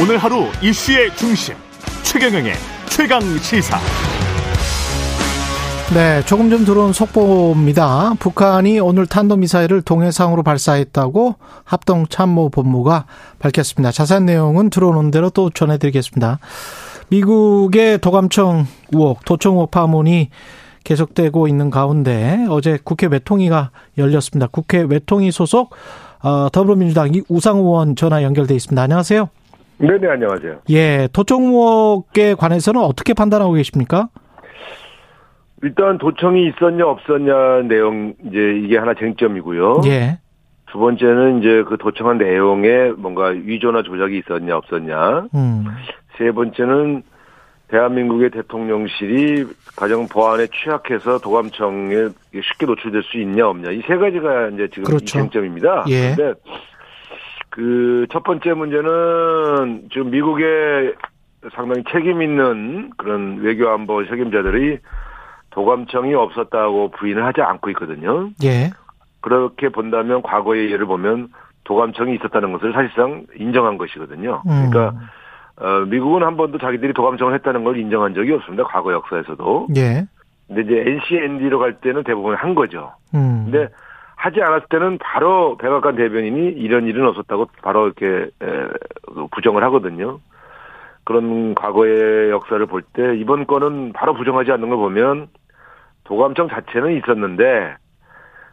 오늘 하루 이슈의 중심 최경영의 최강 시사. 네, 조금 전 들어온 속보입니다. 북한이 오늘 탄도미사일을 동해상으로 발사했다고 합동참모본부가 밝혔습니다. 자세한 내용은 들어오는 대로 또 전해드리겠습니다. 미국의 도감청 의혹, 도청 의혹 파문이 계속되고 있는 가운데 어제 국회 외통위가 열렸습니다. 국회 외통위 소속 어, 더불어민주당 우상 의원 전화 연결돼 있습니다. 안녕하세요. 네네 안녕하세요. 예, 도청 의혹에 관해서는 어떻게 판단하고 계십니까? 일단 도청이 있었냐 없었냐 내용 이제 이게 하나 쟁점이고요. 예. 두 번째는 이제 그 도청한 내용에 뭔가 위조나 조작이 있었냐 없었냐. 음. 세 번째는 대한민국의 대통령실이 가정 보안에 취약해서 도감청에 쉽게 노출될 수 있냐 없냐 이 세 가지가 이제 지금 그렇죠. 이 쟁점입니다. 예. 그런데 그 첫 번째 문제는 지금 미국의 상당히 책임 있는 그런 외교안보 책임자들이 도감청이 없었다고 부인을 하지 않고 있거든요. 예. 그렇게 본다면 과거의 예를 보면 도감청이 있었다는 것을 사실상 인정한 것이거든요. 음. 그러니까 어, 미국은 한 번도 자기들이 도감청을 했다는 걸 인정한 적이 없습니다. 과거 역사에서도. 예. 근데 이제 NCND로 갈 때는 대부분 한 거죠. 음. 근데 하지 않았을 때는 바로 백악관 대변인이 이런 일은 없었다고 바로 이렇게 에, 부정을 하거든요. 그런 과거의 역사를 볼 때 이번 건은 바로 부정하지 않는 걸 보면 도감청 자체는 있었는데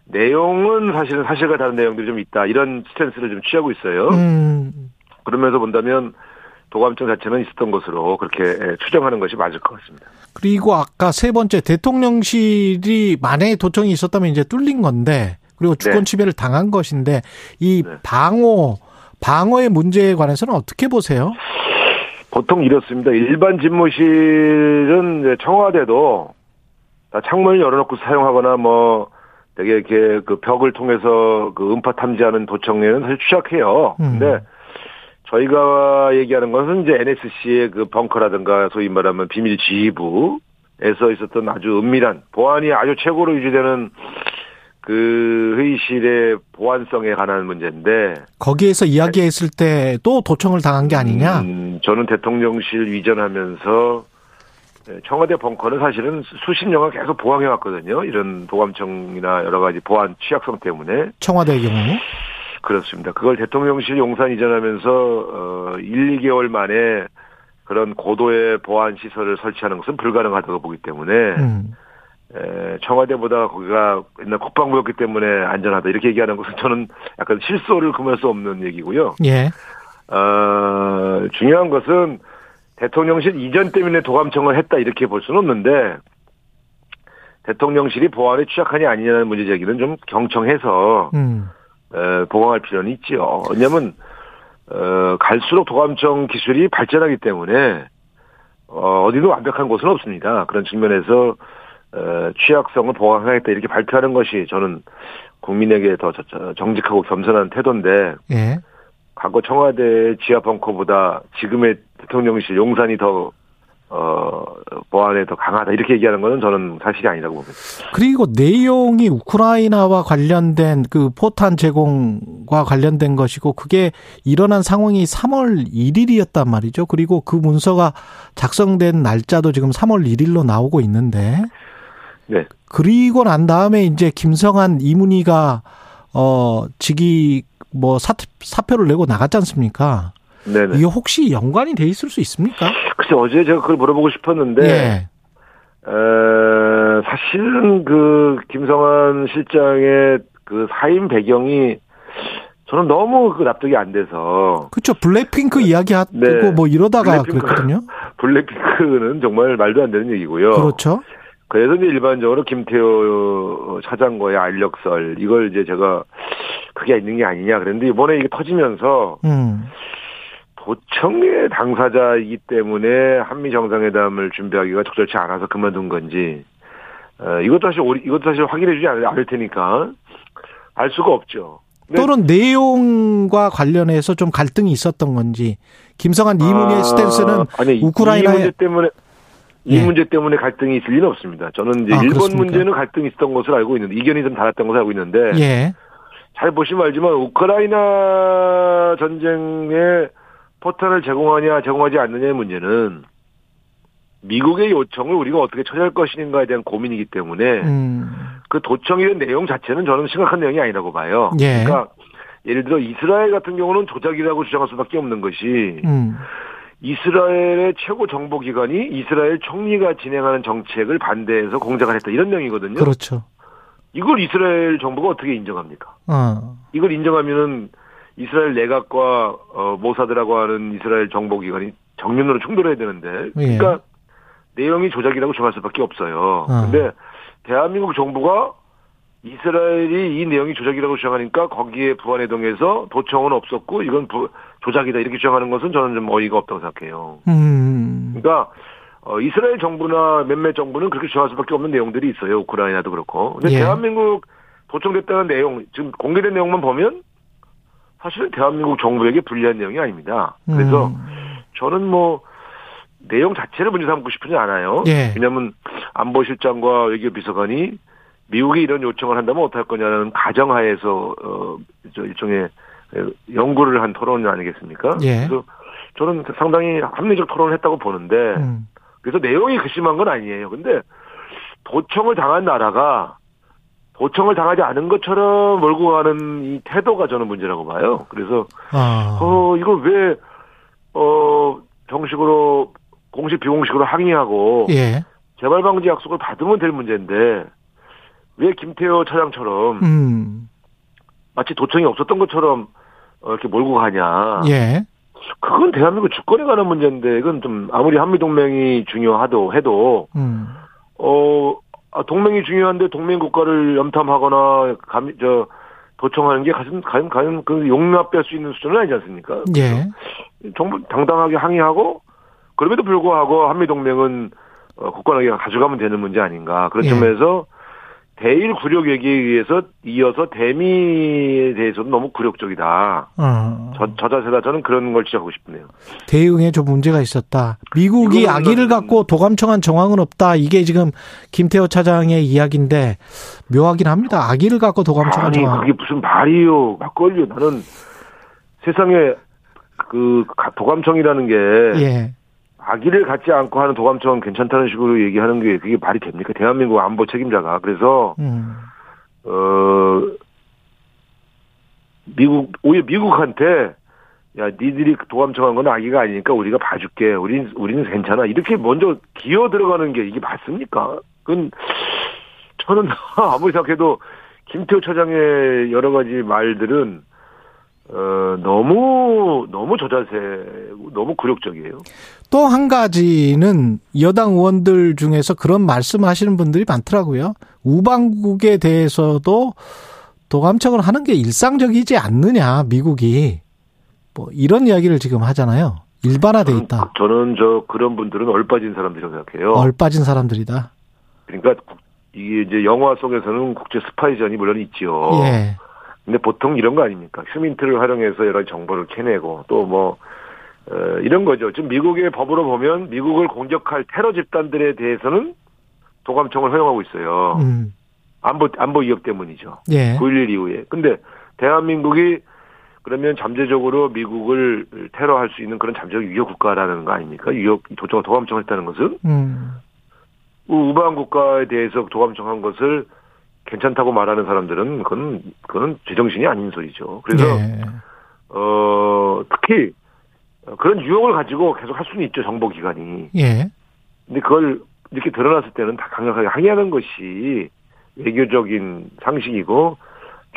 내용은 사실은 사실과 다른 내용들이 좀 있다 이런 스탠스를 좀 취하고 있어요. 음. 그러면서 본다면 도감청 자체는 있었던 것으로 그렇게 에, 추정하는 것이 맞을 것 같습니다. 그리고 아까 세 번째 대통령실이 만약에 도청이 있었다면 이제 뚫린 건데 그리고 주권 네. 침해를 당한 것인데 이 네. 방어 방어의 문제에 관해서는 어떻게 보세요? 보통 이렇습니다. 일반 집무실은 청와대도 다 창문을 열어놓고 사용하거나 뭐 되게 이렇게 그 벽을 통해서 그 음파 탐지하는 도청에는 사실 취약해요. 음. 근데 저희가 얘기하는 것은 이제 NSC의 그 벙커라든가 소위 말하면 비밀 지휘부에서 있었던 아주 은밀한 보안이 아주 최고로 유지되는 그 회의실의 보안성에 관한 문제인데 거기에서 이야기했을 때도 도청을 당한 게 아니냐? 음, 저는 대통령실 위전하면서 네, 청와대 벙커는 사실은 수- 수십 년간 계속 보강해 왔거든요. 이런 도감청이나 여러 가지 보안 취약성 때문에 청와대의 경우. 그렇습니다. 그걸 대통령실 용산 이전하면서 어 1, 2개월 만에 그런 고도의 보안 시설을 설치하는 것은 불가능하다고 보기 때문에 음. 에, 청와대보다 거기가 옛날 국방부였기 때문에 안전하다 이렇게 얘기하는 것은 저는 약간 실소를 금할 수 없는 얘기고요. 예. 어, 중요한 것은 대통령실 이전 때문에 도감청을 했다 이렇게 볼 수는 없는데 대통령실이 보안에 취약하냐 아니냐는 문제 제기는 좀 경청해서 음. 에, 보강할 필요는 있지요. 왜냐하면 어, 갈수록 도감청 기술이 발전하기 때문에 어, 어디도 완벽한 곳은 없습니다. 그런 측면에서 어, 취약성을 보강하겠다 이렇게 발표하는 것이 저는 국민에게 더 정직하고 겸손한 태도인데 예. 과거 청와대 지하 벙커보다 지금의 대통령실 용산이 더, 어, 보안에 더 강하다. 이렇게 얘기하는 것은 저는 사실이 아니라고 봅니다. 그리고 내용이 우크라이나와 관련된 그 포탄 제공과 관련된 것이고 그게 일어난 상황이 3월 1일이었단 말이죠. 그리고 그 문서가 작성된 날짜도 지금 3월 1일로 나오고 있는데 네. 그리고 난 다음에 이제 김성한 이문희가 어 직위 뭐 사, 사표를 내고 나갔지 않습니까? 네네. 이게 혹시 연관이 돼 있을 수 있습니까? 글쎄, 어제 제가 그걸 물어보고 싶었는데, 예. 에, 사실은 그, 김성환 실장의 그 사임 배경이 저는 너무 그 납득이 안 돼서, 그렇죠. 블랙핑크 이야기 하고 네. 뭐 이러다가 블랙핑크. 그랬거든요. 블랙핑크는 정말 말도 안 되는 얘기고요. 그렇죠. 그래서 이제 일반적으로 김태호 차장과의 알력설 이걸 이제 제가 그게 있는 게 아니냐 그랬는데 이번에 이게 터지면서 음. 도청의 당사자이기 때문에 한미 정상회담을 준비하기가 적절치 않아서 그만둔 건지 어, 이것도 사실 오리- 이것도 사실 확인해 주지 않을, 않을 테니까 알 수가 없죠. 또는 내용과 관련해서 좀 갈등이 있었던 건지 김성한 이문희의 아, 스탠스는 아니, 우크라이나의- 이 문제 때문에 이 예. 문제 때문에 갈등이 있을 리는 없습니다. 저는 이제 아, 일본 그렇습니까? 문제는 갈등이 있었던 것으로 알고 있는데 이견이 좀 달았던 것으로 알고 있는데 예. 잘 보시면 알지만 우크라이나 전쟁에 포탄을 제공하냐 제공하지 않느냐의 문제는 미국의 요청을 우리가 어떻게 처리할 것인가에 대한 고민이기 때문에 음. 그 도청의 내용 자체는 저는 심각한 내용이 아니라고 봐요. 예. 그러니까 예를 들어 이스라엘 같은 경우는 조작이라고 주장할 수밖에 없는 것이 음. 이스라엘의 최고 정보기관이 이스라엘 총리가 진행하는 정책을 반대해서 공작을 했다 이런 내용이거든요. 그렇죠. 이걸 이스라엘 정부가 어떻게 인정합니까? 어. 이걸 인정하면은 이스라엘 내각과 어, 모사드라고 하는 이스라엘 정보기관이 정면으로 충돌해야 되는데, 예. 그러니까 내용이 조작이라고 정할 수밖에 없어요. 어. 근데 대한민국 정부가 이스라엘이 이 내용이 조작이라고 주장하니까 거기에 부안해동에서 도청은 없었고 이건 부- 조작이다 이렇게 주장하는 것은 저는 좀 어이가 없다고 생각해요. 음. 그러니까 어, 이스라엘 정부나 몇몇 정부는 그렇게 주장할 수밖에 없는 내용들이 있어요. 우크라이나도 그렇고. 근데 예. 대한민국 도청됐다는 내용, 지금 공개된 내용만 보면 사실은 대한민국 정부에게 불리한 내용이 아닙니다. 그래서 음. 저는 뭐 내용 자체를 문제 삼고 싶지 않아요. 예. 왜냐하면 안보실장과 외교비서관이 미국이 이런 요청을 한다면 어떡할 거냐는 가정하에서 어, 저 일종의 연구를 한 토론 아니겠습니까? 예. 그래서 저는 상당히 합리적 토론을 했다고 보는데 음. 그래서 내용이 괘씸한 건 아니에요. 근데 도청을 당한 나라가 도청을 당하지 않은 것처럼 몰고 가는 이 태도가 저는 문제라고 봐요. 그래서 아. 어 이걸 왜 어 정식으로 공식 비공식으로 항의하고 예. 재발 방지 약속을 받으면 될 문제인데 왜 김태호 차장처럼 음. 마치 도청이 없었던 것처럼 어, 이렇게 몰고 가냐? 예. 그건 대한민국 주권에 관한 문제인데 이건 좀 아무리 한미 동맹이 중요하도 해도 음. 어 아, 동맹이 중요한데 동맹 국가를 염탐하거나 감, 저 도청하는 게 가슴 가슴 가슴 그 용납될 수 있는 수준은 아니지 않습니까? 예. 정부 당당하게 항의하고 그럼에도 불구하고 한미 동맹은 어, 국가에게 가져가면 되는 문제 아닌가 그런 예. 점에서 대일 굴욕 얘기에 의해서 이어서 대미에 대해서도 너무 굴욕적이다. 어. 저, 저 자세다 저는 그런 걸 지적하고 싶네요. 대응에 좀 문제가 있었다. 미국이 아기를 좀- 갖고 도감청한 정황은 없다. 이게 지금 김태호 차장의 이야기인데 묘하긴 합니다. 아기를 갖고 도감청한 아니 정황. 그게 무슨 말이요 막걸리요 나는 세상에 그 가- 도감청이라는 게 예. 아기를 갖지 않고 하는 도감청은 괜찮다는 식으로 얘기하는 게 그게 말이 됩니까 대한민국 안보 책임자가 그래서 음. 어 미국 오히려 미국한테 야 니들이 도감청한 건 아기가 아니니까 우리가 봐줄게 우린 우리는 괜찮아 이렇게 먼저 기어 들어가는 게 이게 맞습니까? 그건 저는 아무리 생각해도 김태호 차장의 여러 가지 말들은 어 너무 너무 저자세 너무 굴욕적이에요. 또 한 가지는 여당 의원들 중에서 그런 말씀 하시는 분들이 많더라고요. 우방국에 대해서도 도감청을 하는 게 일상적이지 않느냐, 미국이. 뭐 이런 이야기를 지금 하잖아요. 일반화돼 있다. 저는 저 그런 분들은 얼빠진 사람들이라고 생각해요. 얼빠진 사람들이다. 그러니까 국- 이게 이제 영화 속에서는 국제 스파이전이 물론 있지요. 예. 근데 보통 이런 거 아닙니까? 휴민트를 활용해서 여러 정보를 캐내고 또뭐 어, 이런 거죠. 지금 미국의 법으로 보면 미국을 공격할 테러 집단들에 대해서는 도감청을 허용하고 있어요. 음. 안보 안보 위협 때문이죠. 예. 9.11 이후에. 근데 대한민국이 그러면 잠재적으로 미국을 테러할 수 있는 그런 잠재적 위협 국가라는 거 아닙니까? 위협 도청 도감청을 했다는 것은 음. 우방 국가에 대해서 도감청한 것을 괜찮다고 말하는 사람들은 그건 그건 제정신이 아닌 소리죠. 그래서 예. 어 특히 그런 유혹을 가지고 계속 할 수는 있죠 정보 기관이. 예. 근데 그걸 이렇게 드러났을 때는 다 강력하게 항의하는 것이 외교적인 상식이고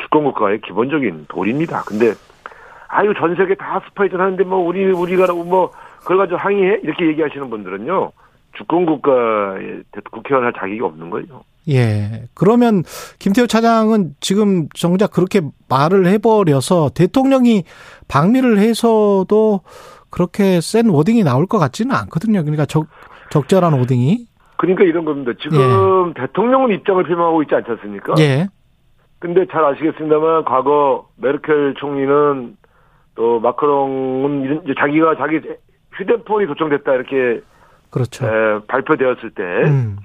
주권 국가의 기본적인 도리입니다. 근데 아유 전 세계 다 스파이전 하는데 뭐 우리 우리가 뭐 그걸 가지고 항의해 이렇게 얘기하시는 분들은요 주권 국가의 국회의원 할 자격이 없는 거예요. 예. 그러면 김태호 차장은 지금 정작 그렇게 말을 해버려서 대통령이 방미를 해서도 그렇게 센 워딩이 나올 것 같지는 않거든요. 그러니까 적, 적절한 워딩이. 그러니까 이런 겁니다. 지금 대통령은 입장을 표명하고 있지 않지 않습니까? 예. 근데 잘 아시겠습니다만 과거 메르켈 총리는 또 마크롱은 이제 자기가 자기 휴대폰이 도청됐다 이렇게 그렇죠. 에, 발표되었을 때 음.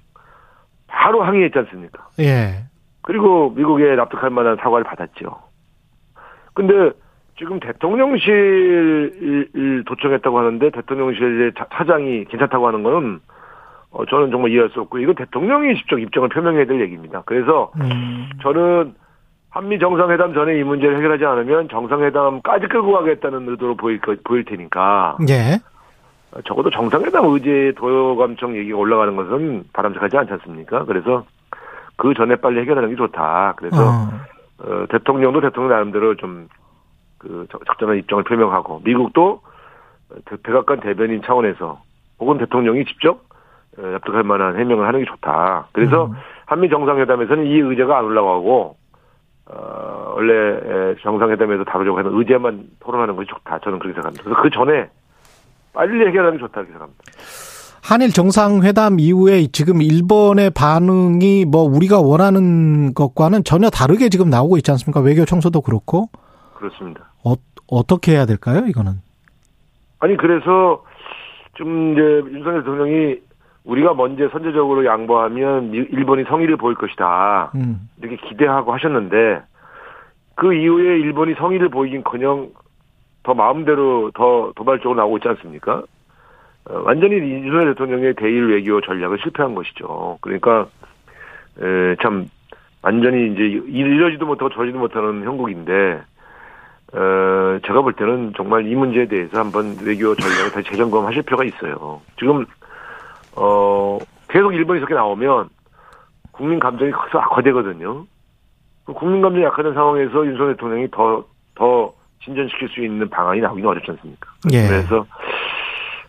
바로 항의했지 않습니까? 예. 그리고 미국에 납득할 만한 사과를 받았죠. 근데 지금 대통령실 도청했다고 하는데 대통령실 차장이 괜찮다고 하는 거는 어, 저는 정말 이해할 수 없고 이건 대통령이 직접 입장을 표명해야 될 얘기입니다. 그래서 음. 저는 한미 정상회담 전에 이 문제를 해결하지 않으면 정상회담까지 끌고 가겠다는 의도로 보일 보일 테니까. 예. 적어도 정상회담 의제 도요감청 얘기가 올라가는 것은 바람직하지 않지 않습니까? 그래서 그 전에 빨리 해결하는 게 좋다. 그래서 어. 어 대통령도 대통령 나름대로 좀 그 적절한 입장을 표명하고 미국도 백악관 대변인 차원에서 혹은 대통령이 직접 어, 납득할 만한 해명을 하는 게 좋다. 그래서 음. 한미 정상회담에서는 이 의제가 안 올라가고 어, 원래 정상회담에서 다루려고 하는 의제만 토론하는 것이 좋다. 저는 그렇게 생각합니다. 그래서 그 전에 빨리 해결하는 게 좋다. 이렇게 생각합니다. 한일 정상회담 이후에 지금 일본의 반응이 뭐 우리가 원하는 것과는 전혀 다르게 지금 나오고 있지 않습니까? 외교 청소도 그렇고. 그렇습니다. 어, 어떻게 해야 될까요, 이거는? 아니, 그래서 좀 이제 윤석열 대통령이 우리가 먼저 선제적으로 양보하면 일본이 성의를 보일 것이다. 음. 이렇게 기대하고 하셨는데 그 이후에 일본이 성의를 보이긴커녕 더 마음대로 더 도발적으로 나오고 있지 않습니까? 어, 완전히 윤석열 대통령의 대일 외교 전략을 실패한 것이죠. 그러니까 에, 참 완전히 이제 이러지도 못하고 저지도 못하는 형국인데 어, 제가 볼 때는 정말 이 문제에 대해서 한번 외교 전략을 다시 재점검하실 필요가 있어요. 지금 어, 계속 일본이 이렇게 나오면 국민 감정이 커서 악화되거든요. 국민 감정이 약화된 상황에서 윤석열 대통령이 더, 더 진전시킬 수 있는 방안이 나오기는 어렵지 않습니까? 예. 그래서,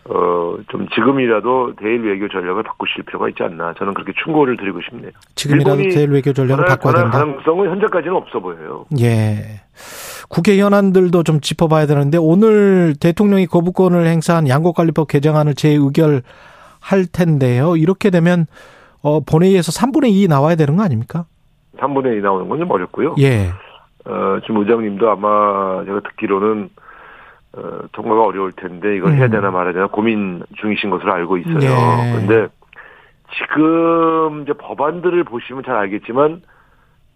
어, 좀 지금이라도 대일 외교 전략을 바꾸실 필요가 있지 않나. 저는 그렇게 충고를 드리고 싶네요. 지금이라도 대일 외교 전략을 바꿔야 된다. 가능성은 현재까지는 없어 보여요. 예. 국회 현안들도 좀 짚어봐야 되는데 오늘 대통령이 거부권을 행사한 양곡관리법 개정안을 재의결 할 텐데요. 이렇게 되면 어 본회의에서 3분의 2 나와야 되는 거 아닙니까? 3분의 2 나오는 건 좀 어렵고요. 예. 어, 지금 의장님도 아마 제가 듣기로는 어, 통과가 어려울 텐데 이걸 음. 해야 되나 말아야 되나 고민 중이신 것으로 알고 있어요. 예. 그런데 지금 이제 법안들을 보시면 잘 알겠지만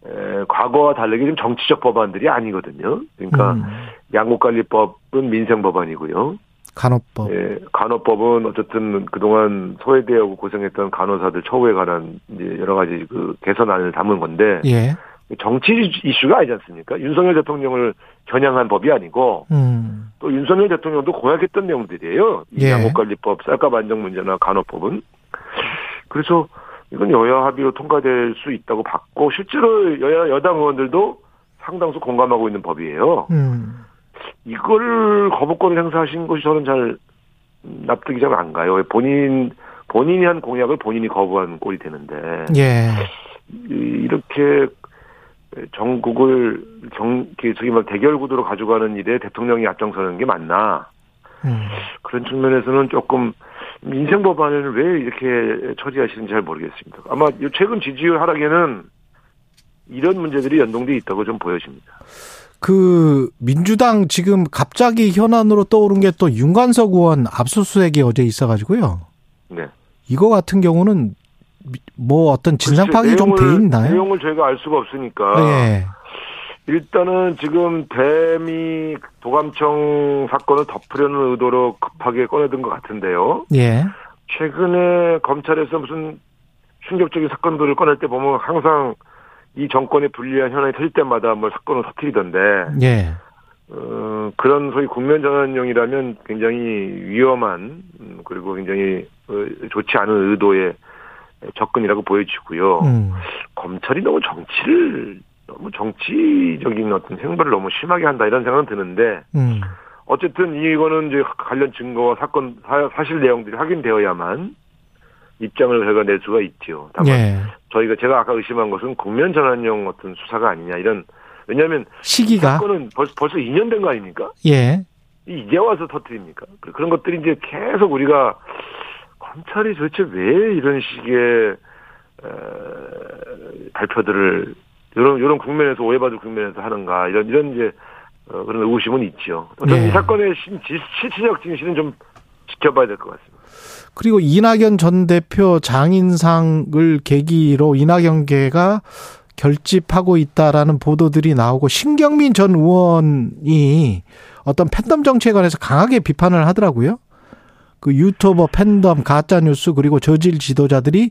에, 과거와 다르게 좀 정치적 법안들이 아니거든요. 그러니까 음. 양국관리법은 민생 법안이고요. 간호법. 예, 간호법은 어쨌든 그동안 소외되고 고생했던 간호사들 처우에 관한 이제 여러 가지 그 개선안을 담은 건데. 예. 정치 이슈가 아니지 않습니까? 윤석열 대통령을 겨냥한 법이 아니고 음. 또 윤석열 대통령도 공약했던 내용들이에요. 예. 양국관리법, 쌀값 안정 문제나 간호법은. 그래서 이건 여야 합의로 통과될 수 있다고 봤고 실제로 여야 여당 의원들도 상당수 공감하고 있는 법이에요. 음. 이걸 거부권을 행사하신 것이 저는 잘 납득이 잘 안 가요. 본인 본인이 한 공약을 본인이 거부한 꼴이 되는데. 예. 이렇게 전국을 정, 저기 말 대결 구도로 가져가는 일에 대통령이 앞장서는 게 맞나? 음. 그런 측면에서는 조금 민생 법안을 왜 이렇게 처리하시는지 잘 모르겠습니다. 아마 최근 지지율 하락에는 이런 문제들이 연동돼 있다고 좀 보여집니다. 그 민주당 지금 갑자기 현안으로 떠오른 게 또 윤관석 의원 압수수색이 어제 있어가지고요. 네. 이거 같은 경우는 뭐 어떤 진상 파악이 좀 돼 있나요? 내용을 저희가 알 수가 없으니까. 네. 일단은 지금 대미 도감청 사건을 덮으려는 의도로 급하게 꺼내든 것 같은데요. 예. 최근에 검찰에서 무슨 충격적인 사건들을 꺼낼 때 보면 항상 이 정권에 불리한 현안이 터질 때마다 뭐 사건을 터뜨리던데. 예. 어, 그런 소위 국면 전환용이라면 굉장히 위험한 음, 그리고 굉장히 어, 좋지 않은 의도의 접근이라고 보여지고요. 음. 검찰이 너무 정치를 너무 정치적인 어떤 행보를 너무 심하게 한다 이런 생각은 드는데 음. 어쨌든 이거는 이제 관련 증거와 사건 사 실 내용들이 확인되어야만 입장을 저희가 낼 수가 있죠. 다만 예. 저희가 제가 아까 의심한 것은 국면 전환용 어떤 수사가 아니냐 이런 왜냐하면 시기가 사건은 벌써 벌써 2년 된 거 아닙니까? 예. 이제 와서 터트립니까? 그런 것들이 이제 계속 우리가 검찰이 도대체 왜 이런 식의 에, 발표들을 이런 이런 국면에서 오해받을 국면에서 하는가 이런 이런 이제 어, 그런 의구심은 있죠. 어떤 네. 이 사건의 실체적 진실은 좀 지켜봐야 될 것 같습니다. 그리고 이낙연 전 대표 장인상을 계기로 이낙연계가 결집하고 있다라는 보도들이 나오고 신경민 전 의원이 어떤 팬덤 정치에 관해서 강하게 비판을 하더라고요. 그 유튜버 팬덤 가짜 뉴스 그리고 저질 지도자들이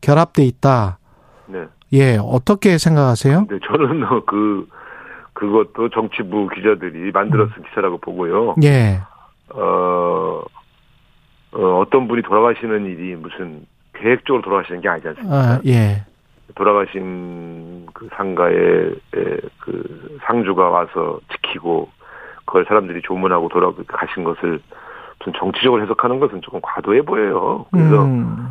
결합돼 있다. 네. 예, 어떻게 생각하세요? 네, 저는 그 그것도 정치부 기자들이 만들어 쓴 기사라고 보고요. 예. 어, 어 어떤 분이 돌아가시는 일이 무슨 계획적으로 돌아가시는 게 아니지 않습니까? 아, 예. 돌아가신 그 상가에 그 상주가 와서 지키고 그걸 사람들이 조문하고 돌아가신 것을 좀 정치적으로 해석하는 것은 조금 과도해 보여요. 그래서 음,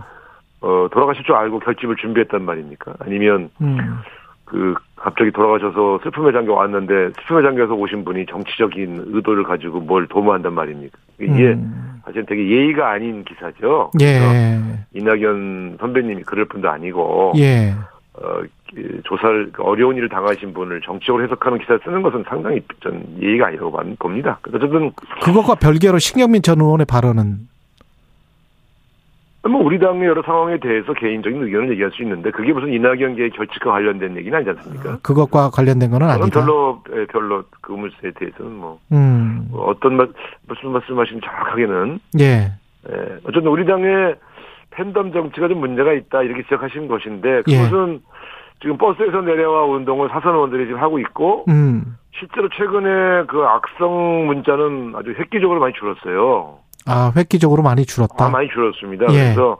어 돌아가실 줄 알고 결집을 준비했단 말입니까? 아니면 음, 그 갑자기 돌아가셔서 슬픔에 잠겨 왔는데 슬픔에 잠겨서 오신 분이 정치적인 의도를 가지고 뭘 도모한단 말입니까? 이게 음. 사실 되게 예의가 아닌 기사죠. 예. 이낙연 선배님이 그럴 분도 아니고 예. 어, 그 조사를 그 어려운 일을 당하신 분을 정치적으로 해석하는 기사를 쓰는 것은 상당히 전 예의가 아니라고 봐- 봅니다. 그래서 어쨌든 그것과 별개로 신경민 전 의원의 발언은 뭐 우리 당의 여러 상황에 대해서 개인적인 의견을 얘기할 수 있는데 그게 무슨 이낙연계의 결집과 관련된 얘기는 아니지 않습니까? 그것과 관련된 거는 아니다. 별로 예, 별로 그 물세에 대해서는 뭐 음. 뭐 어떤 말, 무슨 말씀하시는 정확하게는 예. 예, 어쨌든 우리 당의 팬덤 정치가 좀 문제가 있다 이렇게 지적하신 것인데 예. 그것은 지금 버스에서 내려와 운동을 사선 의원들이 지금 하고 있고 음. 실제로 최근에 그 악성 문자는 아주 획기적으로 많이 줄었어요. 아, 획기적으로 많이 줄었다. 아, 많이 줄었습니다. 예. 그래서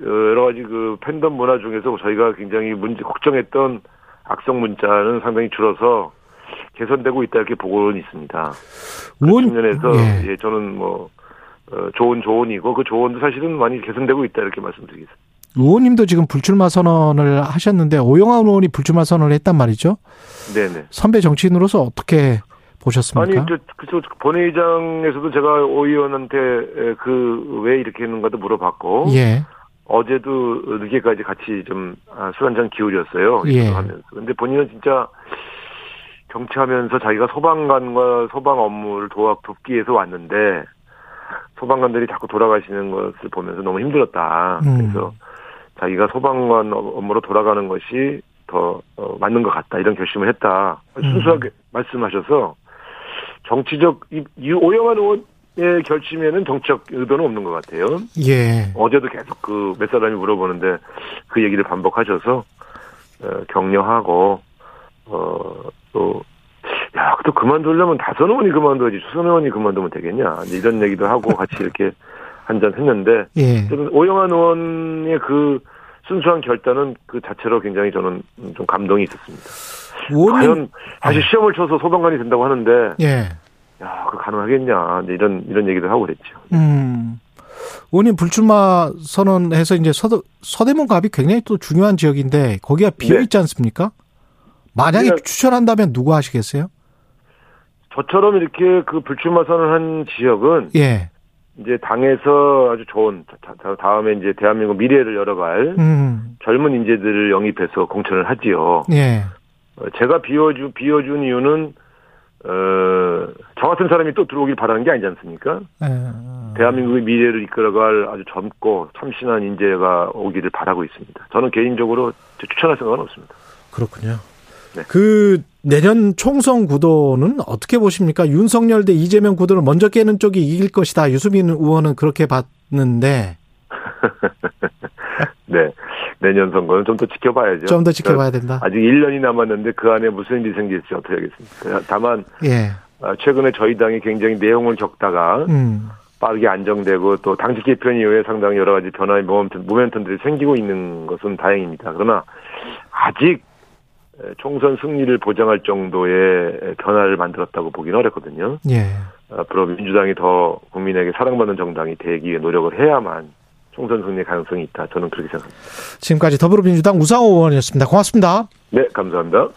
어, 여러 가지 그 팬덤 문화 중에서 저희가 굉장히 문제 걱정했던 악성 문자는 상당히 줄어서 개선되고 있다 이렇게 보고는 있습니다. 그 의원- 측면에서 예. 예. 저는 뭐 어, 좋은 조언이고 그 조언도 사실은 많이 개선되고 있다 이렇게 말씀드리겠습니다. 의원님도 지금 불출마 선언을 하셨는데 오영환 의원이 불출마 선언을 했단 말이죠. 네네. 선배 정치인으로서 어떻게 보셨습니까? 아니, 저, 그저 본회의장에서도 제가 오 의원한테 그 왜 이렇게 했는가도 물어봤고 예. 어제도 늦게까지 같이 좀 아, 술 한잔 기울였어요. 예. 하면서. 근데 본인은 진짜 정치하면서 자기가 소방관과 소방 업무를 도와 돕기 위해서 왔는데 소방관들이 자꾸 돌아가시는 것을 보면서 너무 힘들었다. 음. 그래서 자기가 소방관 업무로 돌아가는 것이 더 어, 맞는 것 같다. 이런 결심을 했다. 음. 순수하게 말씀하셔서 정치적 이, 이 오영환 의원의 결심에는 정치적 의도는 없는 것 같아요. 예. 어제도 계속 그 몇 사람이 물어보는데 그 얘기를 반복하셔서 어, 격려하고 어또 야, 또 그만두려면 다선 의원이 그만둬야지 수선 의원이 그만두면 되겠냐 이제 이런 얘기도 하고 같이 이렇게 한잔 했는데 예. 저는 오영환 의원의 그 순수한 결단은 그 자체로 굉장히 저는 좀 감동이 있었습니다. 의원님 과연 다시 시험을 쳐서 소방관이 된다고 하는데 예. 야, 그 가능하겠냐 이제 이런 이런 얘기도 하고 그랬죠. 음. 의원님 불출마 선언해서 이제 서대, 서대문 갑이 굉장히 또 중요한 지역인데 거기가 비어 네. 있지 않습니까? 만약에 네. 추천한다면 누구 하시겠어요? 저처럼 이렇게 그 불출마 선언한 지역은 예. 이제 당에서 아주 좋은 다음에 이제 대한민국 미래를 열어갈 음. 젊은 인재들을 영입해서 공천을 하지요. 예. 어, 제가 비워주 비워준 이유는 어저 같은 사람이 또 들어오길 바라는 게 아니지 않습니까? 예. 대한민국의 미래를 이끌어갈 아주 젊고 참신한 인재가 오기를 바라고 있습니다. 저는 개인적으로 추천할 생각은 없습니다. 그렇군요. 네. 그 내년 총선 구도는 어떻게 보십니까? 윤석열 대 이재명 구도를 먼저 깨는 쪽이 이길 것이다. 유수민 의원은 그렇게 봤는데 네. 내년 선거는 좀 더 지켜봐야죠. 좀 더 지켜봐야 된다. 아직 1년이 남았는데 그 안에 무슨 일이 생길지 어떻게 하겠습니까? 다만 예. 아, 최근에 저희 당이 굉장히 내용을 겪다가 음. 빠르게 안정되고 또 당직 개편 이후에 상당히 여러 가지 변화의 모멘텀, 모멘텀들이 생기고 있는 것은 다행입니다. 그러나 아직 에, 총선 승리를 보장할 정도의 변화를 만들었다고 보기는 어렵거든요. 예. 앞으로 민주당이 더 국민에게 사랑받는 정당이 되기 위해 노력을 해야만 총선 승리의 가능성이 있다. 저는 그렇게 생각합니다. 지금까지 더불어민주당 우상호 의원이었습니다. 고맙습니다. 네, 감사합니다.